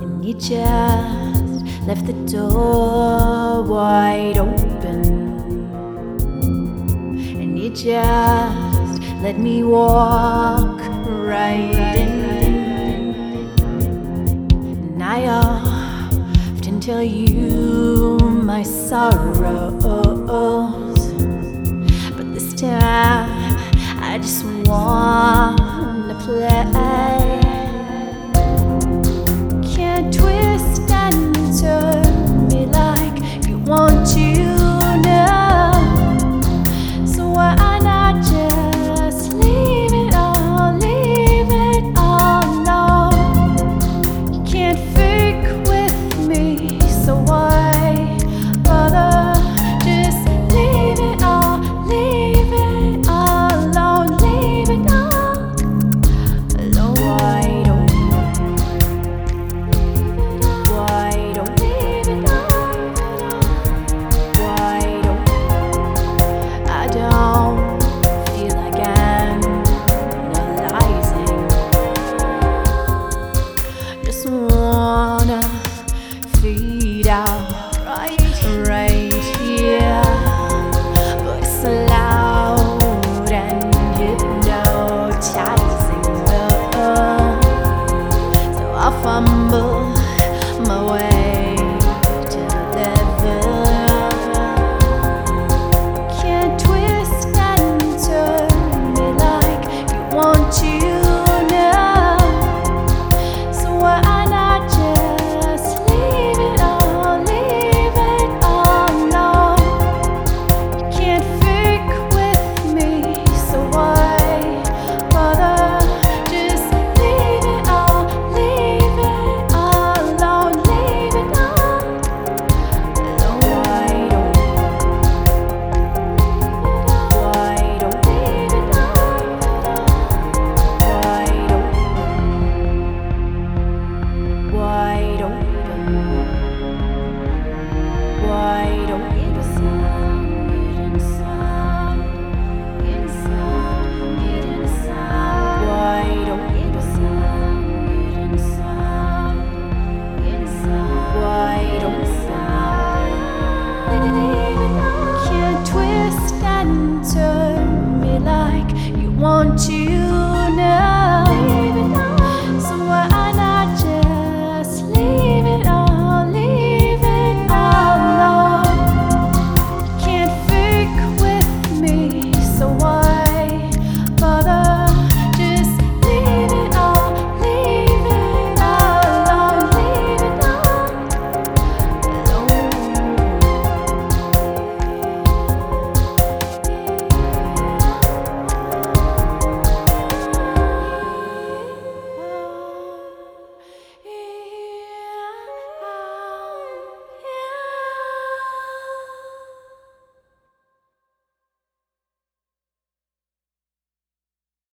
And you just left the door wide open. And you just let me walk right in. And I often tell you my sorrows. Time I just wanna play.